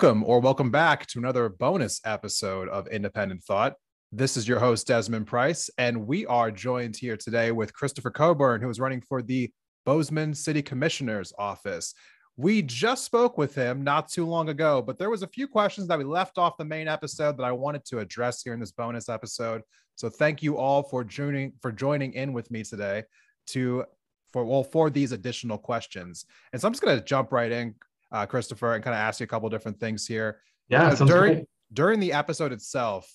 Welcome or welcome back to another bonus episode of Independent Thought. This is your host, Desmond Price, and we are joined here today with Christopher Coburn, who is running for the Bozeman City Commissioner's office. We just spoke with him not too long ago, but there was a few questions that we left off the main episode that I wanted to address here in this bonus episode. So thank you all for joining for joining in with me today to for well for these additional questions. And so I'm just going to jump right in uh, Christopher, and kind of ask you a couple different things here. Yeah, uh, during great. during the episode itself,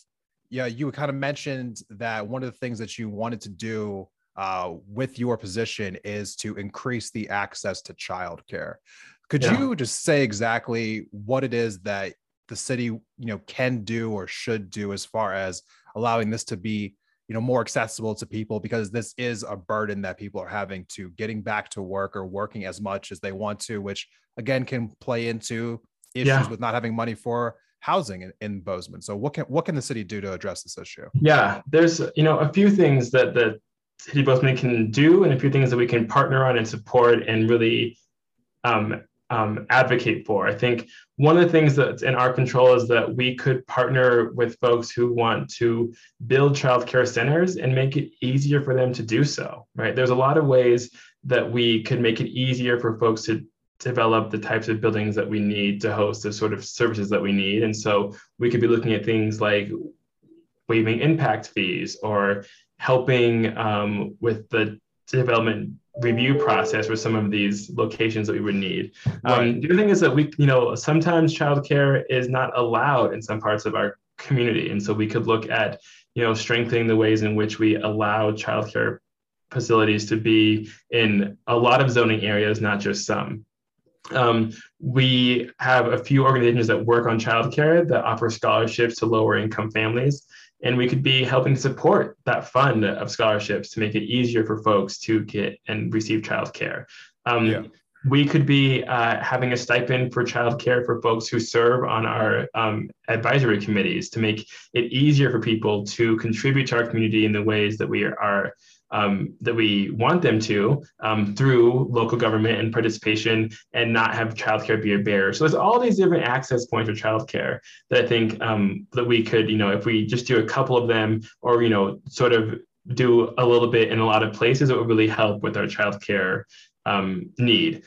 yeah, you kind of mentioned that one of the things that you wanted to do uh, with your position is to increase the access to childcare. Could yeah. you just say exactly what it is that the city, you know, can do or should do as far as allowing this to be, you know, more accessible to people because this is a burden that people are having to getting back to work or working as much as they want to, which again can play into issues yeah. with not having money for housing in, in Bozeman. So what can what can the city do to address this issue? Yeah, there's you know a few things that the city of Bozeman can do, and a few things that we can partner on and support and really um, um, advocate for. I think one of the things that's in our control is that we could partner with folks who want to build childcare centers and make it easier for them to do so. Right? There's a lot of ways that we could make it easier for folks to develop the types of buildings that we need to host the sort of services that we need. And so we could be looking at things like waiving impact fees or helping um, with the development review process for some of these locations that we would need. Um, right. Um, the other thing is that we, you know, sometimes childcare is not allowed in some parts of our community. And so we could look at, you know, strengthening the ways in which we allow childcare facilities to be in a lot of zoning areas, not just some. Um, we have a few organizations that work on childcare that offer scholarships to lower income families. And we could be helping support that fund of scholarships to make it easier for folks to get and receive childcare. Um, yeah. We could be uh, having a stipend for childcare for folks who serve on our um, advisory committees to make it easier for people to contribute to our community in the ways that we are um, that we want them to um, through local government and participation and not have childcare be a barrier. So there's all these different access points for childcare that I think um, that we could, you know, if we just do a couple of them or, you know, sort of do a little bit in a lot of places, it would really help with our childcare um, need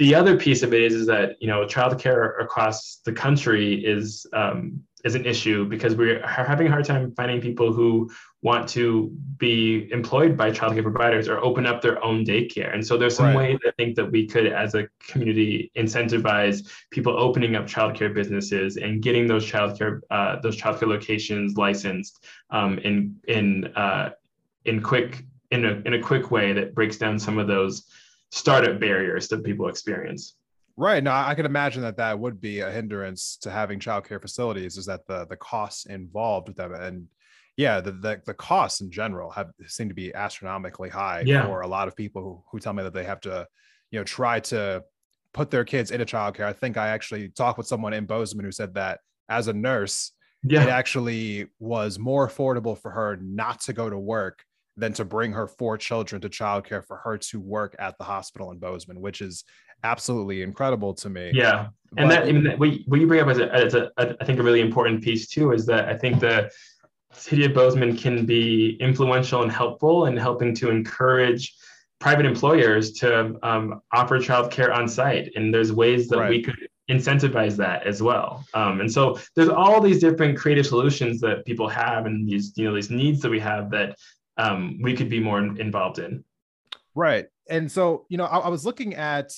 the other piece of it is, is that you know childcare across the country is um, is an issue because we're having a hard time finding people who want to be employed by childcare providers or open up their own daycare. And so there's some right. ways I think that we could, as a community, incentivize people opening up childcare businesses and getting those childcare uh, those childcare locations licensed um, in in uh, in quick in a in a quick way that breaks down some of those startup barriers that people experience. Right. Now, I can imagine that that would be a hindrance to having childcare facilities. Is that the the costs involved with them, and yeah, the the, the costs in general have seem to be astronomically high yeah. for a lot of people who, who tell me that they have to, you know, try to put their kids into childcare. I think I actually talked with someone in Bozeman who said that as a nurse, yeah. it actually was more affordable for her not to go to work than to bring her four children to childcare for her to work at the hospital in Bozeman, which is absolutely incredible to me. Yeah, and but, that I mean, what, you bring up as a, as a, I think a really important piece too is that I think the city of Bozeman can be influential and helpful in helping to encourage private employers to um, offer childcare on site, and there's ways that right. we could incentivize that as well. Um, and so there's all these different creative solutions that people have, and these you know these needs that we have that um, we could be more involved in. Right, and so you know I, I was looking at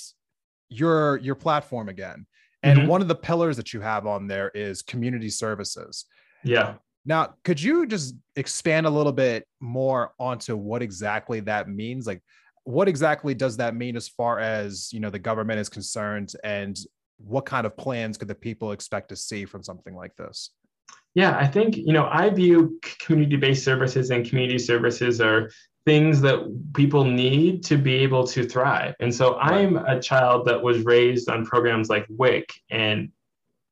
your your platform again. And mm-hmm. one of the pillars that you have on there is community services. Yeah. Now, could you just expand a little bit more onto what exactly that means? Like, what exactly does that mean as far as you know the government is concerned, and what kind of plans could the people expect to see from something like this? Yeah, I think, you know, I view community based services and community services are things that people need to be able to thrive. And so I'm a child that was raised on programs like WIC and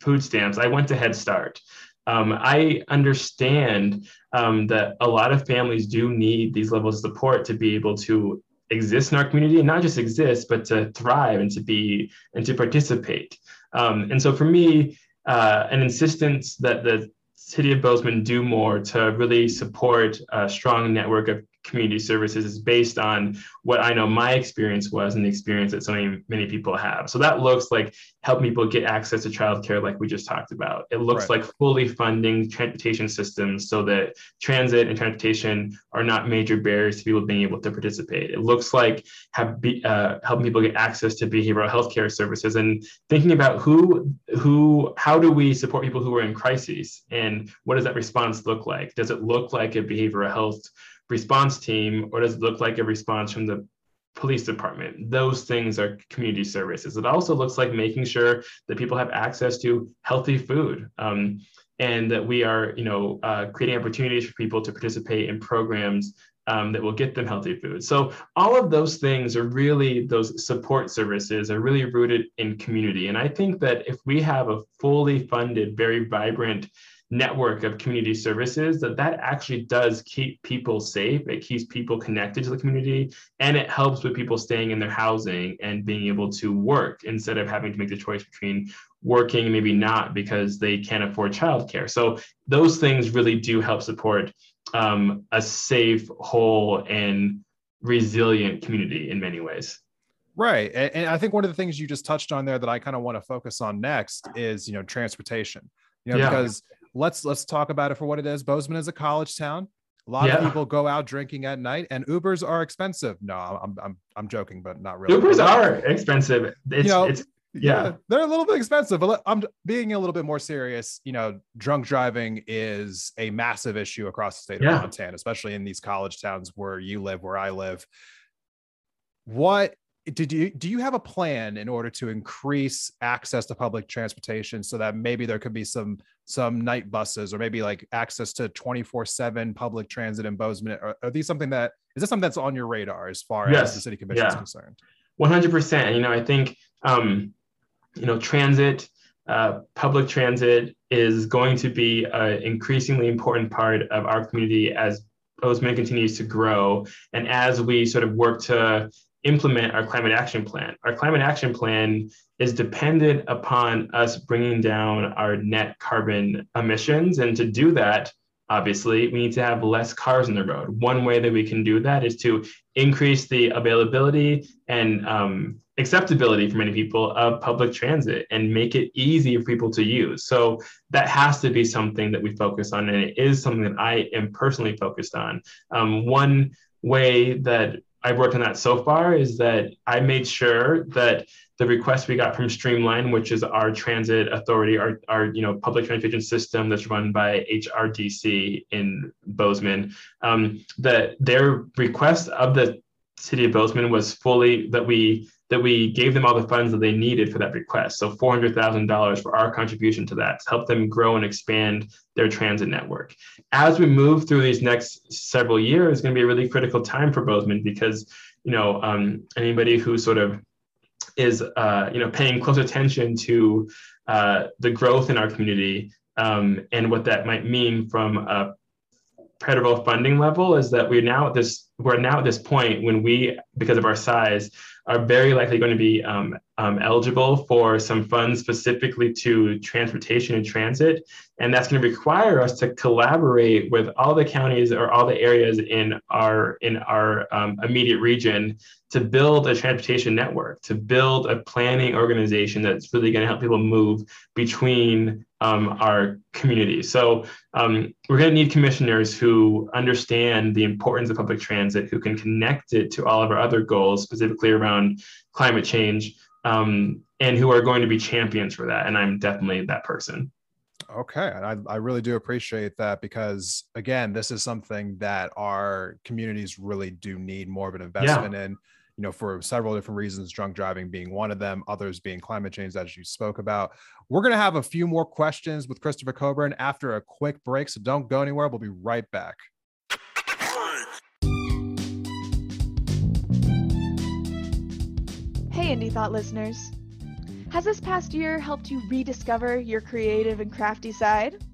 food stamps. I went to Head Start. Um, I understand um, that a lot of families do need these levels of support to be able to exist in our community and not just exist, but to thrive and to be and to participate. Um, and so for me, uh, an insistence that the City of Bozeman do more to really support a strong network of community services is based on what I know my experience was and the experience that so many, many people have. So that looks like helping people get access to childcare, like we just talked about. It looks right. like fully funding transportation systems so that transit and transportation are not major barriers to people being able to participate. It looks like have be, uh, helping people get access to behavioral health care services and thinking about who who how do we support people who are in crises and what does that response look like? Does it look like a behavioral health response team or does it look like a response from the police department? Those things are community services. It also looks like making sure that people have access to healthy food um, and that we are you know uh, creating opportunities for people to participate in programs um, that will get them healthy food. So all of those things are really those support services are really rooted in community. And i think that if we have a fully funded very vibrant network of community services that that actually does keep people safe. It keeps people connected to the community and it helps with people staying in their housing and being able to work instead of having to make the choice between working and maybe not because they can't afford childcare. So those things really do help support um, a safe whole and resilient community in many ways. Right and, i think one of the things you just touched on there that i kind of want to focus on next is you know transportation. You know yeah. because let's let's talk about it for what it is. Bozeman is a college town. A lot yeah. of people go out drinking at night, and Ubers are expensive. No, I'm I'm I'm joking, but not really. Ubers are expensive. It's, you know, it's yeah. yeah. they're a little bit expensive. But I'm being a little bit more serious. You know, drunk driving is a massive issue across the state of yeah. Montana, especially in these college towns where you live, where I live. What did you do you have a plan in order to increase access to public transportation so that maybe there could be some some night buses or maybe like access to 24/7 public transit in Bozeman are, are, these something that is this something that's on your radar as far yes. as the city commission yeah. is concerned 100% you know i think um you know transit uh, public transit is going to be an increasingly important part of our community as Bozeman continues to grow and as we sort of work to implement our climate action plan. Our climate action plan is dependent upon us bringing down our net carbon emissions. And to do that, obviously, we need to have less cars on the road. One way that we can do that is to increase the availability and um, acceptability for many people of public transit and make it easy for people to use. So that has to be something that we focus on, and it is something that I am personally focused on. Um, one way that I've worked on that so far is that I made sure that the request we got from Streamline, which is our transit authority, our, our you know public transportation system that's run by HRDC in Bozeman, um, that their request of the city of Bozeman was fully that we that we gave them all the funds that they needed for that request. So $400,000 for our contribution to that to help them grow and expand their transit network. As we move through these next several years, it's going to be a really critical time for Bozeman because, you know, um, anybody who sort of is, uh, you know, paying close attention to uh, the growth in our community um, and what that might mean from a federal funding level is that we're now at this we're now at this point when we because of our size are very likely going to be um, um, eligible for some funds specifically to transportation and transit. And that's going to require us to collaborate with all the counties or all the areas in our in our um, immediate region to build a transportation network, to build a planning organization that's really going to help people move between um, our community. So um, we're going to need commissioners who understand the importance of public transit, who can connect it to all of our other goals, specifically around climate change, um, and who are going to be champions for that. And I'm definitely that person. Okay. I, I really do appreciate that because, again, this is something that our communities really do need more of an investment yeah. in. You know, for several different reasons, drunk driving being one of them, others being climate change, as you spoke about. We're going to have a few more questions with Christopher Coburn after a quick break. So don't go anywhere. We'll be right back. Hey, Indie Thought listeners. Has this past year helped you rediscover your creative and crafty side?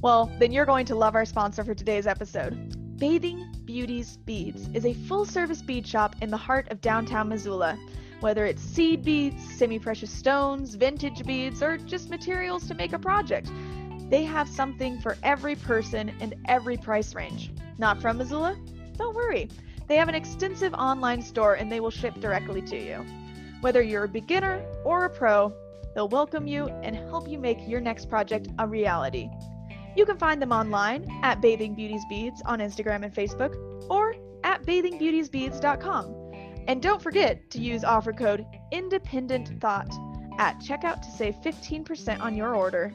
Well, then you're going to love our sponsor for today's episode. Bathing Beauties Beads is a full service bead shop in the heart of downtown Missoula. Whether it's seed beads, semi precious stones, vintage beads, or just materials to make a project, they have something for every person and every price range. Not from Missoula? Don't worry. They have an extensive online store and they will ship directly to you. Whether you're a beginner or a pro, they'll welcome you and help you make your next project a reality. You can find them online at Bathing Beauties Beads on Instagram and Facebook or at bathingbeautiesbeads.com. And don't forget to use offer code Independent Thought at checkout to save 15% on your order.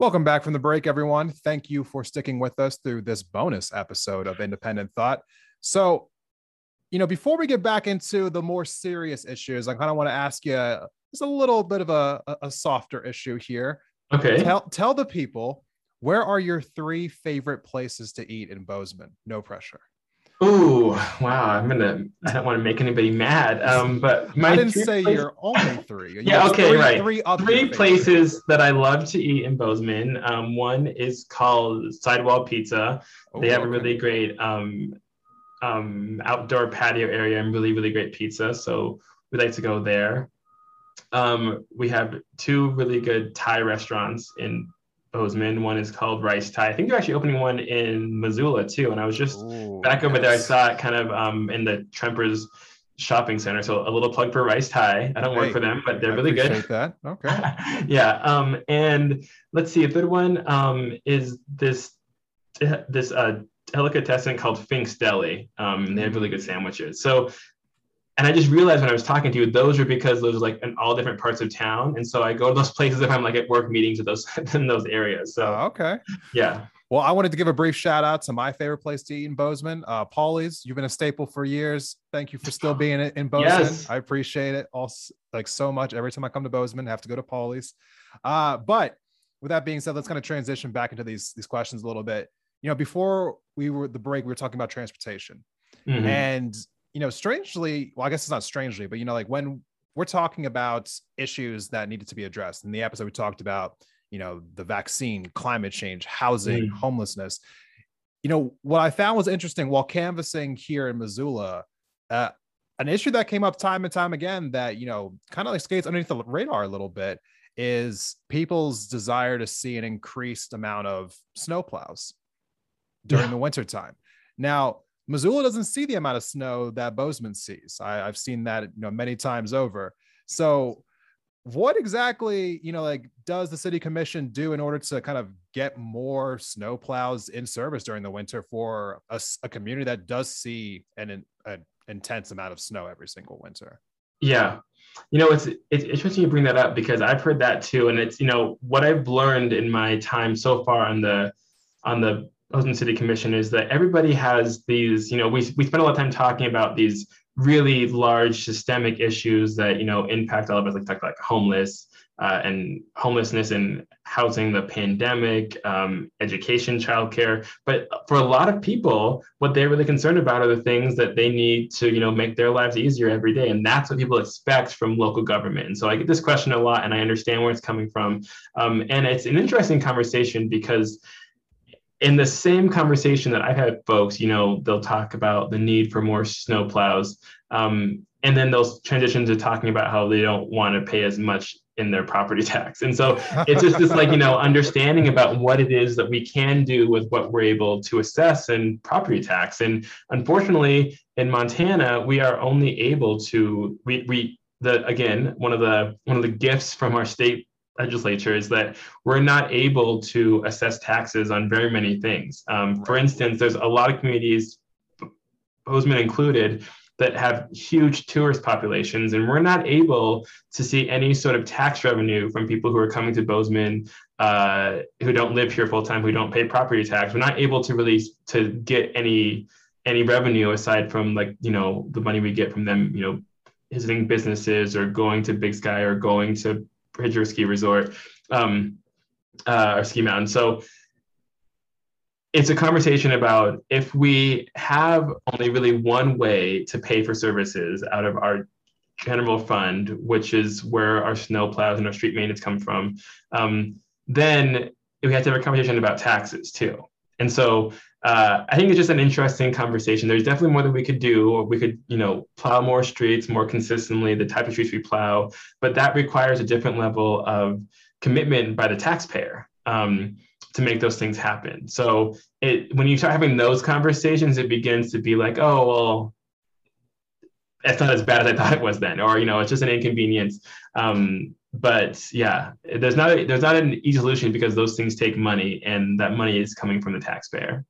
Welcome back from the break, everyone. Thank you for sticking with us through this bonus episode of Independent Thought. So, you know, before we get back into the more serious issues, I kind of want to ask you just a little bit of a, a softer issue here. Okay. Tell, tell the people where are your three favorite places to eat in Bozeman? No pressure. Ooh, wow! I'm gonna. I don't want to make anybody mad. Um, but my I didn't say places... you're only three. You yeah. Okay. Three, right. Three, three places that I love to eat in Bozeman. Um, one is called Sidewall Pizza. Oh, they have okay. a really great um, um, outdoor patio area and really, really great pizza. So we like to go there. Um, we have two really good Thai restaurants in Bozeman. One is called Rice Thai. I think they're actually opening one in Missoula too. And I was just Ooh, back over yes. there. I saw it kind of um, in the Trempers shopping center. So a little plug for Rice Thai. I don't hey, work for them, but they're I really good. That okay. yeah. Um, and let's see. A third one um, is this this uh, delicatessen called Fink's Deli. Um, they have really good sandwiches. So and I just realized when I was talking to you, those are because those are like in all different parts of town. And so I go to those places if I'm like at work meetings in those in those areas. So oh, okay. Yeah. Well, I wanted to give a brief shout out to my favorite place to eat in Bozeman, uh, Paulie's. You've been a staple for years. Thank you for still being in Bozeman. Yes. I appreciate it all like so much. Every time I come to Bozeman, I have to go to Paulie's. Uh, but with that being said, let's kind of transition back into these these questions a little bit. You know, before we were the break, we were talking about transportation, mm-hmm. and you know, strangely, well, I guess it's not strangely, but you know, like when we're talking about issues that needed to be addressed in the episode, we talked about, you know, the vaccine, climate change, housing, mm. homelessness. You know, what I found was interesting while canvassing here in Missoula, uh, an issue that came up time and time again that, you know, kind of like skates underneath the radar a little bit is people's desire to see an increased amount of snowplows during yeah. the wintertime. Now, Missoula doesn't see the amount of snow that Bozeman sees. I, have seen that you know many times over. So, what exactly you know like does the city commission do in order to kind of get more snow plows in service during the winter for a, a community that does see an, an intense amount of snow every single winter? Yeah, you know it's it's interesting you bring that up because I've heard that too, and it's you know what I've learned in my time so far on the on the Bozeman City Commission is that everybody has these, you know, we, we spend a lot of time talking about these really large systemic issues that, you know, impact all of us, like, like homeless, uh, and homelessness and housing, the pandemic, um, education, childcare. But for a lot of people, what they're really concerned about are the things that they need to, you know, make their lives easier every day. And that's what people expect from local government. And so I get this question a lot, and I understand where it's coming from. Um, and it's an interesting conversation because in the same conversation that I've had folks, you know, they'll talk about the need for more snow plows. Um, and then they'll transition to talking about how they don't want to pay as much in their property tax. And so it's just this like, you know, understanding about what it is that we can do with what we're able to assess in property tax. And unfortunately, in Montana, we are only able to we we the again, one of the one of the gifts from our state legislature is that we're not able to assess taxes on very many things. Um, for instance, there's a lot of communities, Bozeman included, that have huge tourist populations, and we're not able to see any sort of tax revenue from people who are coming to Bozeman uh, who don't live here full time, who don't pay property tax. We're not able to really to get any any revenue aside from like you know the money we get from them, you know, visiting businesses or going to Big Sky or going to Bridger Ski Resort um, uh, or Ski Mountain. So it's a conversation about if we have only really one way to pay for services out of our general fund, which is where our snow plows and our street maintenance come from, um, then we have to have a conversation about taxes too. And so uh, I think it's just an interesting conversation. There's definitely more that we could do, or we could, you know, plow more streets more consistently, the type of streets we plow, but that requires a different level of commitment by the taxpayer. Um, to make those things happen. So it when you start having those conversations, it begins to be like, oh well, it's not as bad as I thought it was then, or you know, it's just an inconvenience. Um, but yeah, there's not a, there's not an easy solution because those things take money, and that money is coming from the taxpayer.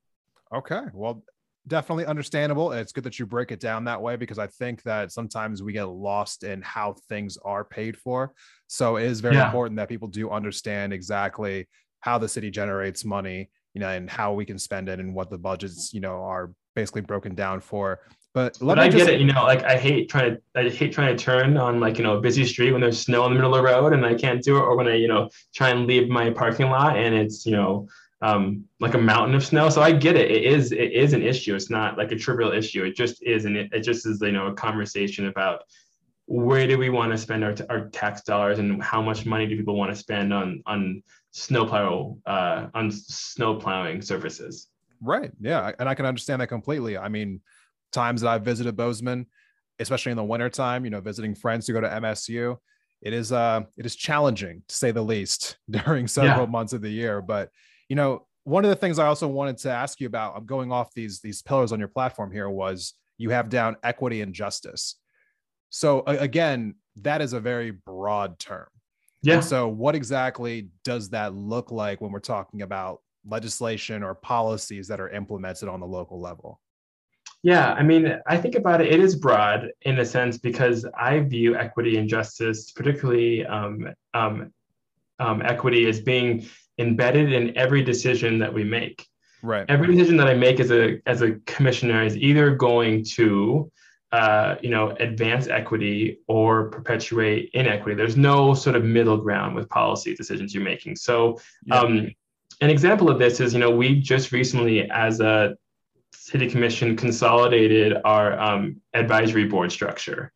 Okay, well, definitely understandable. It's good that you break it down that way because I think that sometimes we get lost in how things are paid for. So it is very yeah. important that people do understand exactly how the city generates money, you know, and how we can spend it and what the budgets, you know, are basically broken down for. But let but me I just... get it, you know, like I hate trying to I hate trying to turn on like, you know, a busy street when there's snow in the middle of the road and I can't do it, or when I, you know, try and leave my parking lot and it's, you know, um, like a mountain of snow. So I get it. It is it is an issue. It's not like a trivial issue. It just is, and it, it just is you know a conversation about where do we want to spend our, our tax dollars and how much money do people want to spend on on snowplow uh, on snow plowing services. Right. Yeah, and I can understand that completely. I mean, times that I've visited Bozeman, especially in the wintertime, you know, visiting friends who go to MSU, it is uh it is challenging to say the least during several yeah. months of the year. But you know, one of the things I also wanted to ask you about, I'm going off these these pillars on your platform here, was you have down equity and justice. So again, that is a very broad term. Yeah. And so, what exactly does that look like when we're talking about legislation or policies that are implemented on the local level? Yeah, I mean, I think about it, it is broad in a sense because I view equity and justice, particularly um, um, um, equity, as being embedded in every decision that we make. Right. Every decision that I make as a as a commissioner is either going to uh, you know, advance equity or perpetuate inequity. There's no sort of middle ground with policy decisions you're making. So, yeah. um, an example of this is, you know, we just recently, as a city commission, consolidated our um, advisory board structure.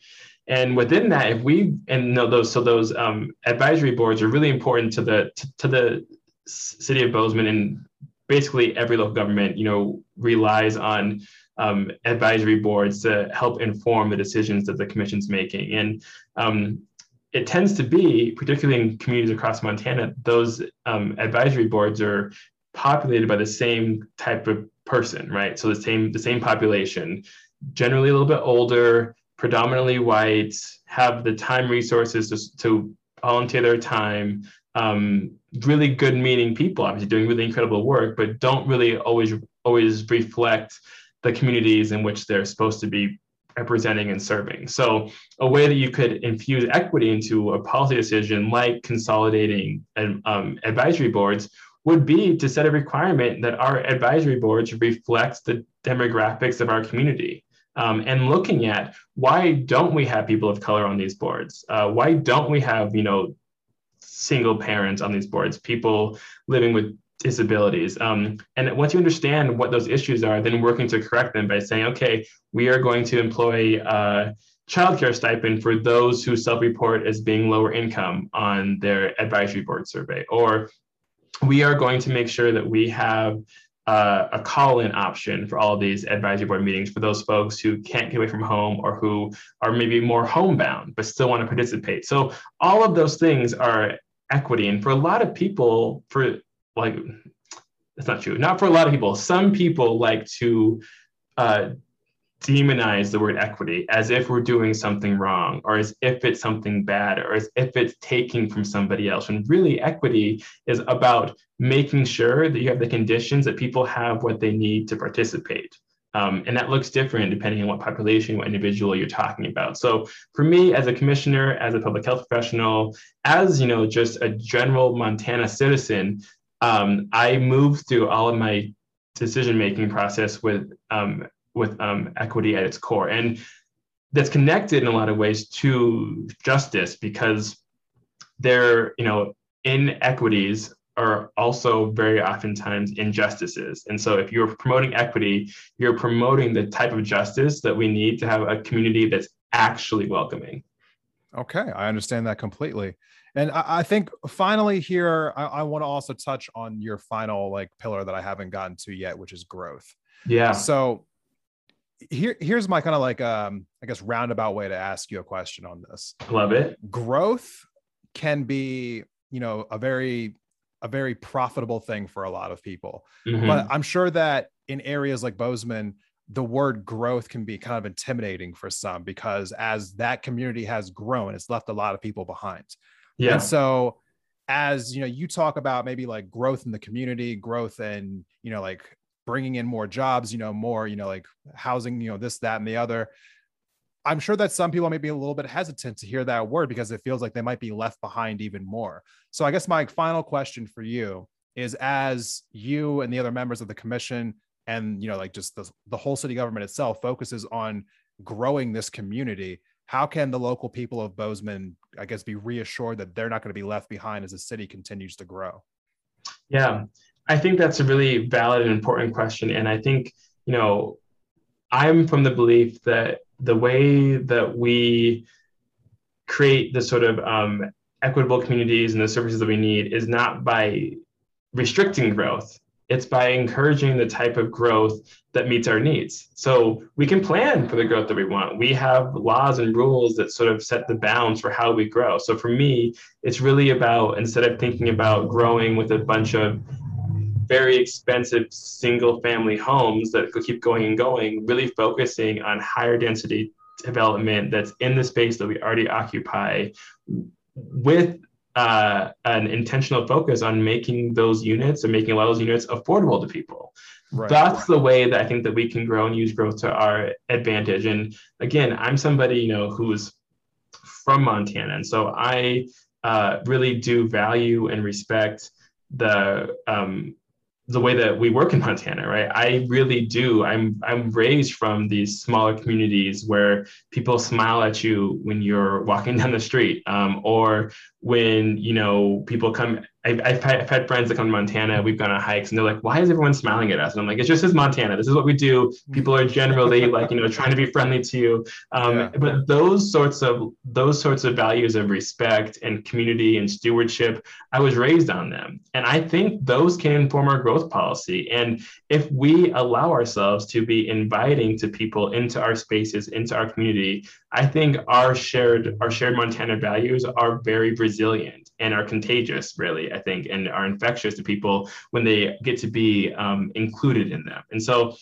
And within that, if we and no, those so those um, advisory boards are really important to the to, to the city of Bozeman and basically every local government, you know, relies on um, advisory boards to help inform the decisions that the commission's making. And um, it tends to be, particularly in communities across Montana, those um, advisory boards are populated by the same type of person, right? So the same the same population, generally a little bit older, predominantly white, have the time resources to, to volunteer their time. Um, really good meaning people, obviously doing really incredible work, but don't really always always reflect the communities in which they're supposed to be representing and serving. So, a way that you could infuse equity into a policy decision, like consolidating um, advisory boards, would be to set a requirement that our advisory boards reflect the demographics of our community. Um, and looking at why don't we have people of color on these boards? Uh, why don't we have, you know, single parents on these boards, people living with disabilities. Um, and once you understand what those issues are, then working to correct them by saying, okay, we are going to employ a childcare stipend for those who self-report as being lower income on their advisory board survey, or we are going to make sure that we have uh, a call-in option for all these advisory board meetings for those folks who can't get away from home or who are maybe more homebound but still want to participate. So all of those things are equity, and for a lot of people, for like that's not true. Not for a lot of people. Some people like to uh, demonize the word equity as if we're doing something wrong or as if it's something bad or as if it's taking from somebody else. When really equity is about making sure that you have the conditions that people have what they need to participate. Um, and that looks different depending on what population, what individual you're talking about. So for me, as a commissioner, as a public health professional, as you know, just a general Montana citizen, um, I move through all of my decision making process with um, with um, equity at its core. And that's connected in a lot of ways to justice because there, you know, inequities are also very oftentimes injustices. And so if you're promoting equity, you're promoting the type of justice that we need to have a community that's actually welcoming. Okay, I understand that completely. And I, I think finally here, I, I want to also touch on your final like pillar that I haven't gotten to yet, which is growth. Yeah. So here here's my kind of like um i guess roundabout way to ask you a question on this. Love it. Growth can be you know a very a very profitable thing for a lot of people. Mm-hmm. but i'm sure that in areas like bozeman the word growth can be kind of intimidating for some because as that community has grown it's left a lot of people behind. Yeah. and so as you know you talk about maybe like growth in the community growth and you know like bringing in more jobs, you know, more, you know, like housing, you know, this, that, and the other. I'm sure that some people may be a little bit hesitant to hear that word because it feels like they might be left behind even more. So I guess my final question for you is as you and the other members of the commission and you know like just the, the whole city government itself focuses on growing this community how can the local people of bozeman i guess be reassured that they're not going to be left behind as the city continues to grow yeah I think that's a really valid and important question. And I think, you know, I'm from the belief that the way that we create the sort of um, equitable communities and the services that we need is not by restricting growth. It's by encouraging the type of growth that meets our needs. So we can plan for the growth that we want. We have laws and rules that sort of set the bounds for how we grow. So for me, it's really about instead of thinking about growing with a bunch of very expensive single family homes that keep going and going, really focusing on higher density development that's in the space that we already occupy with uh, an intentional focus on making those units and making a lot of those units affordable to people. Right. That's the way that I think that we can grow and use growth to our advantage. And again, I'm somebody you know who's from Montana, and so I uh, really do value and respect the um, the way that we work in Montana, right? I really do. I'm I'm raised from these smaller communities where people smile at you when you're walking down the street, um, or when you know people come I've, I've, had, I've, had, friends that come to Montana. We've gone on hikes, and they're like, "Why is everyone smiling at us?" And I'm like, "It's just as Montana. This is what we do. People are generally like, you know, trying to be friendly to you." Um, yeah. But those sorts of those sorts of values of respect and community and stewardship, I was raised on them, and I think those can inform our growth policy. And if we allow ourselves to be inviting to people into our spaces, into our community, I think our shared our shared Montana values are very resilient and are contagious, really. I think, and are infectious to people when they get to be um, included in them. And so,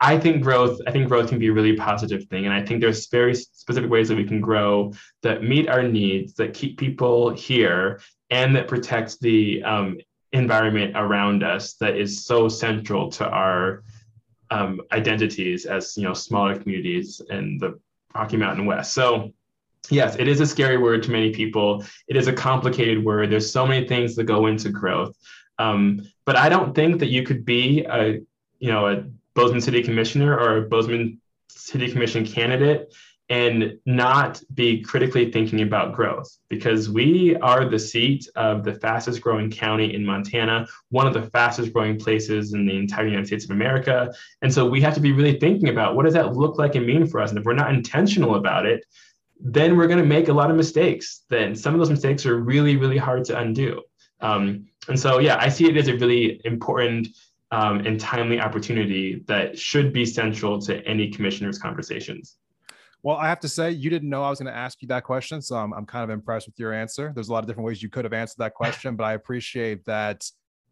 I think growth. I think growth can be a really positive thing, and I think there's very specific ways that we can grow that meet our needs, that keep people here, and that protect the um, environment around us that is so central to our um, identities as you know smaller communities in the Rocky Mountain West. So yes, it is a scary word to many people. It is a complicated word. There's so many things that go into growth. Um, but I don't think that you could be a, you know, a Bozeman City Commissioner or a Bozeman City Commission candidate and not be critically thinking about growth because we are the seat of the fastest growing county in Montana, one of the fastest growing places in the entire United States of America. And so we have to be really thinking about what does that look like and mean for us? And if we're not intentional about it, then we're going to make a lot of mistakes. Then some of those mistakes are really, really hard to undo. Um, and so, yeah, I see it as a really important um, and timely opportunity that should be central to any commissioner's conversations. Well, I have to say, you didn't know I was going to ask you that question. So I'm, I'm kind of impressed with your answer. There's a lot of different ways you could have answered that question, but I appreciate that,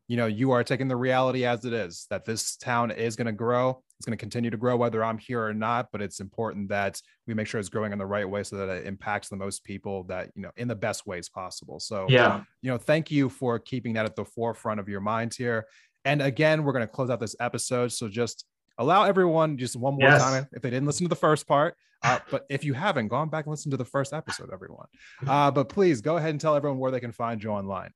you know, you are taking the reality as it is that this town is going to grow. It's going to continue to grow whether I'm here or not, but it's important that we make sure it's growing in the right way so that it impacts the most people that, you know, in the best ways possible. So, yeah, you know, thank you for keeping that at the forefront of your mind here. And again, we're going to close out this episode. So just allow everyone just one more yes. time if they didn't listen to the first part. Uh, but if you haven't, gone back and listen to the first episode, everyone. Uh, but please go ahead and tell everyone where they can find you online.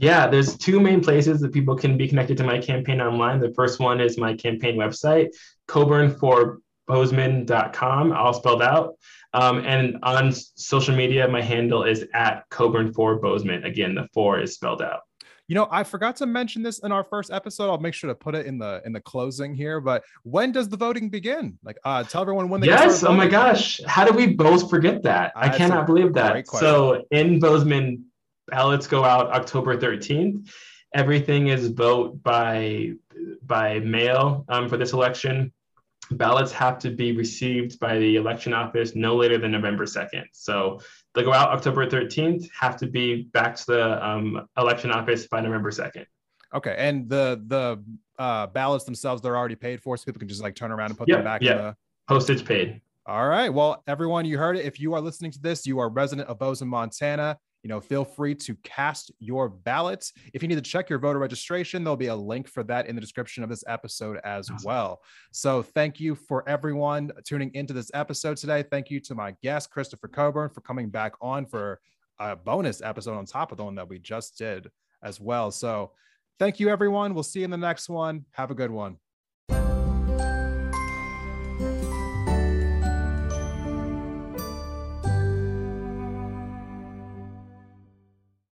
Yeah, there's two main places that people can be connected to my campaign online. The first one is my campaign website, coburn4bozeman.com, all spelled out. Um, and on social media, my handle is at coburn4bozeman. Again, the four is spelled out. You know, I forgot to mention this in our first episode. I'll make sure to put it in the in the closing here. But when does the voting begin? Like, uh, tell everyone when they. Yes. Oh my gosh! How did we both forget that? Uh, I cannot believe that. So in Bozeman, ballots go out October 13th. Everything is vote by by mail um, for this election. Ballots have to be received by the election office no later than November 2nd. So they go out October 13th, have to be back to the um, election office by November 2nd. Okay, and the the uh, ballots themselves they're already paid for, so people can just like turn around and put yep, them back. Yeah, the... postage paid. All right. Well, everyone, you heard it. If you are listening to this, you are a resident of Bozeman, Montana you know, feel free to cast your ballots. If you need to check your voter registration, there'll be a link for that in the description of this episode as awesome. well. So thank you for everyone tuning into this episode today. Thank you to my guest, Christopher Coburn, for coming back on for a bonus episode on top of the one that we just did as well. So thank you, everyone. We'll see you in the next one. Have a good one.